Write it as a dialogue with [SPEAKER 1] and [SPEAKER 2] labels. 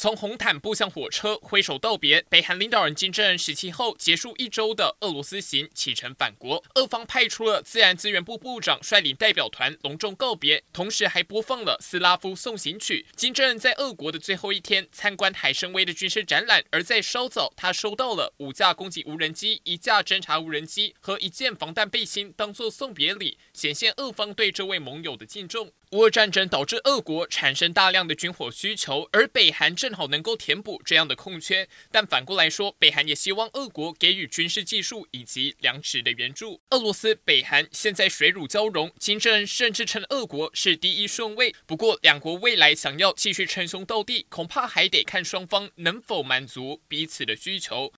[SPEAKER 1] 从红毯步向火车，挥手道别。北韩领导人金正恩十七号结束一周的俄罗斯行，启程返国。俄方派出了自然资源部部长率领代表团隆重告别，同时还播放了斯拉夫送行曲。金正恩在俄国的最后一天参观海参崴的军事展览，而在稍早，他收到了五架攻击无人机、一架侦察无人机和一件防弹背心，当做送别礼，显现俄方对这位盟友的敬重。乌俄战争导致俄国产生大量的军火需求，而北韩正正好能够填补这样的空缺。但反过来说，北韩也希望俄国给予军事技术以及粮食的援助。俄罗斯、北韩现在水乳交融，金正恩甚至称俄国是第一顺位。不过，两国未来想要继续称兄道弟，恐怕还得看双方能否满足彼此的需求。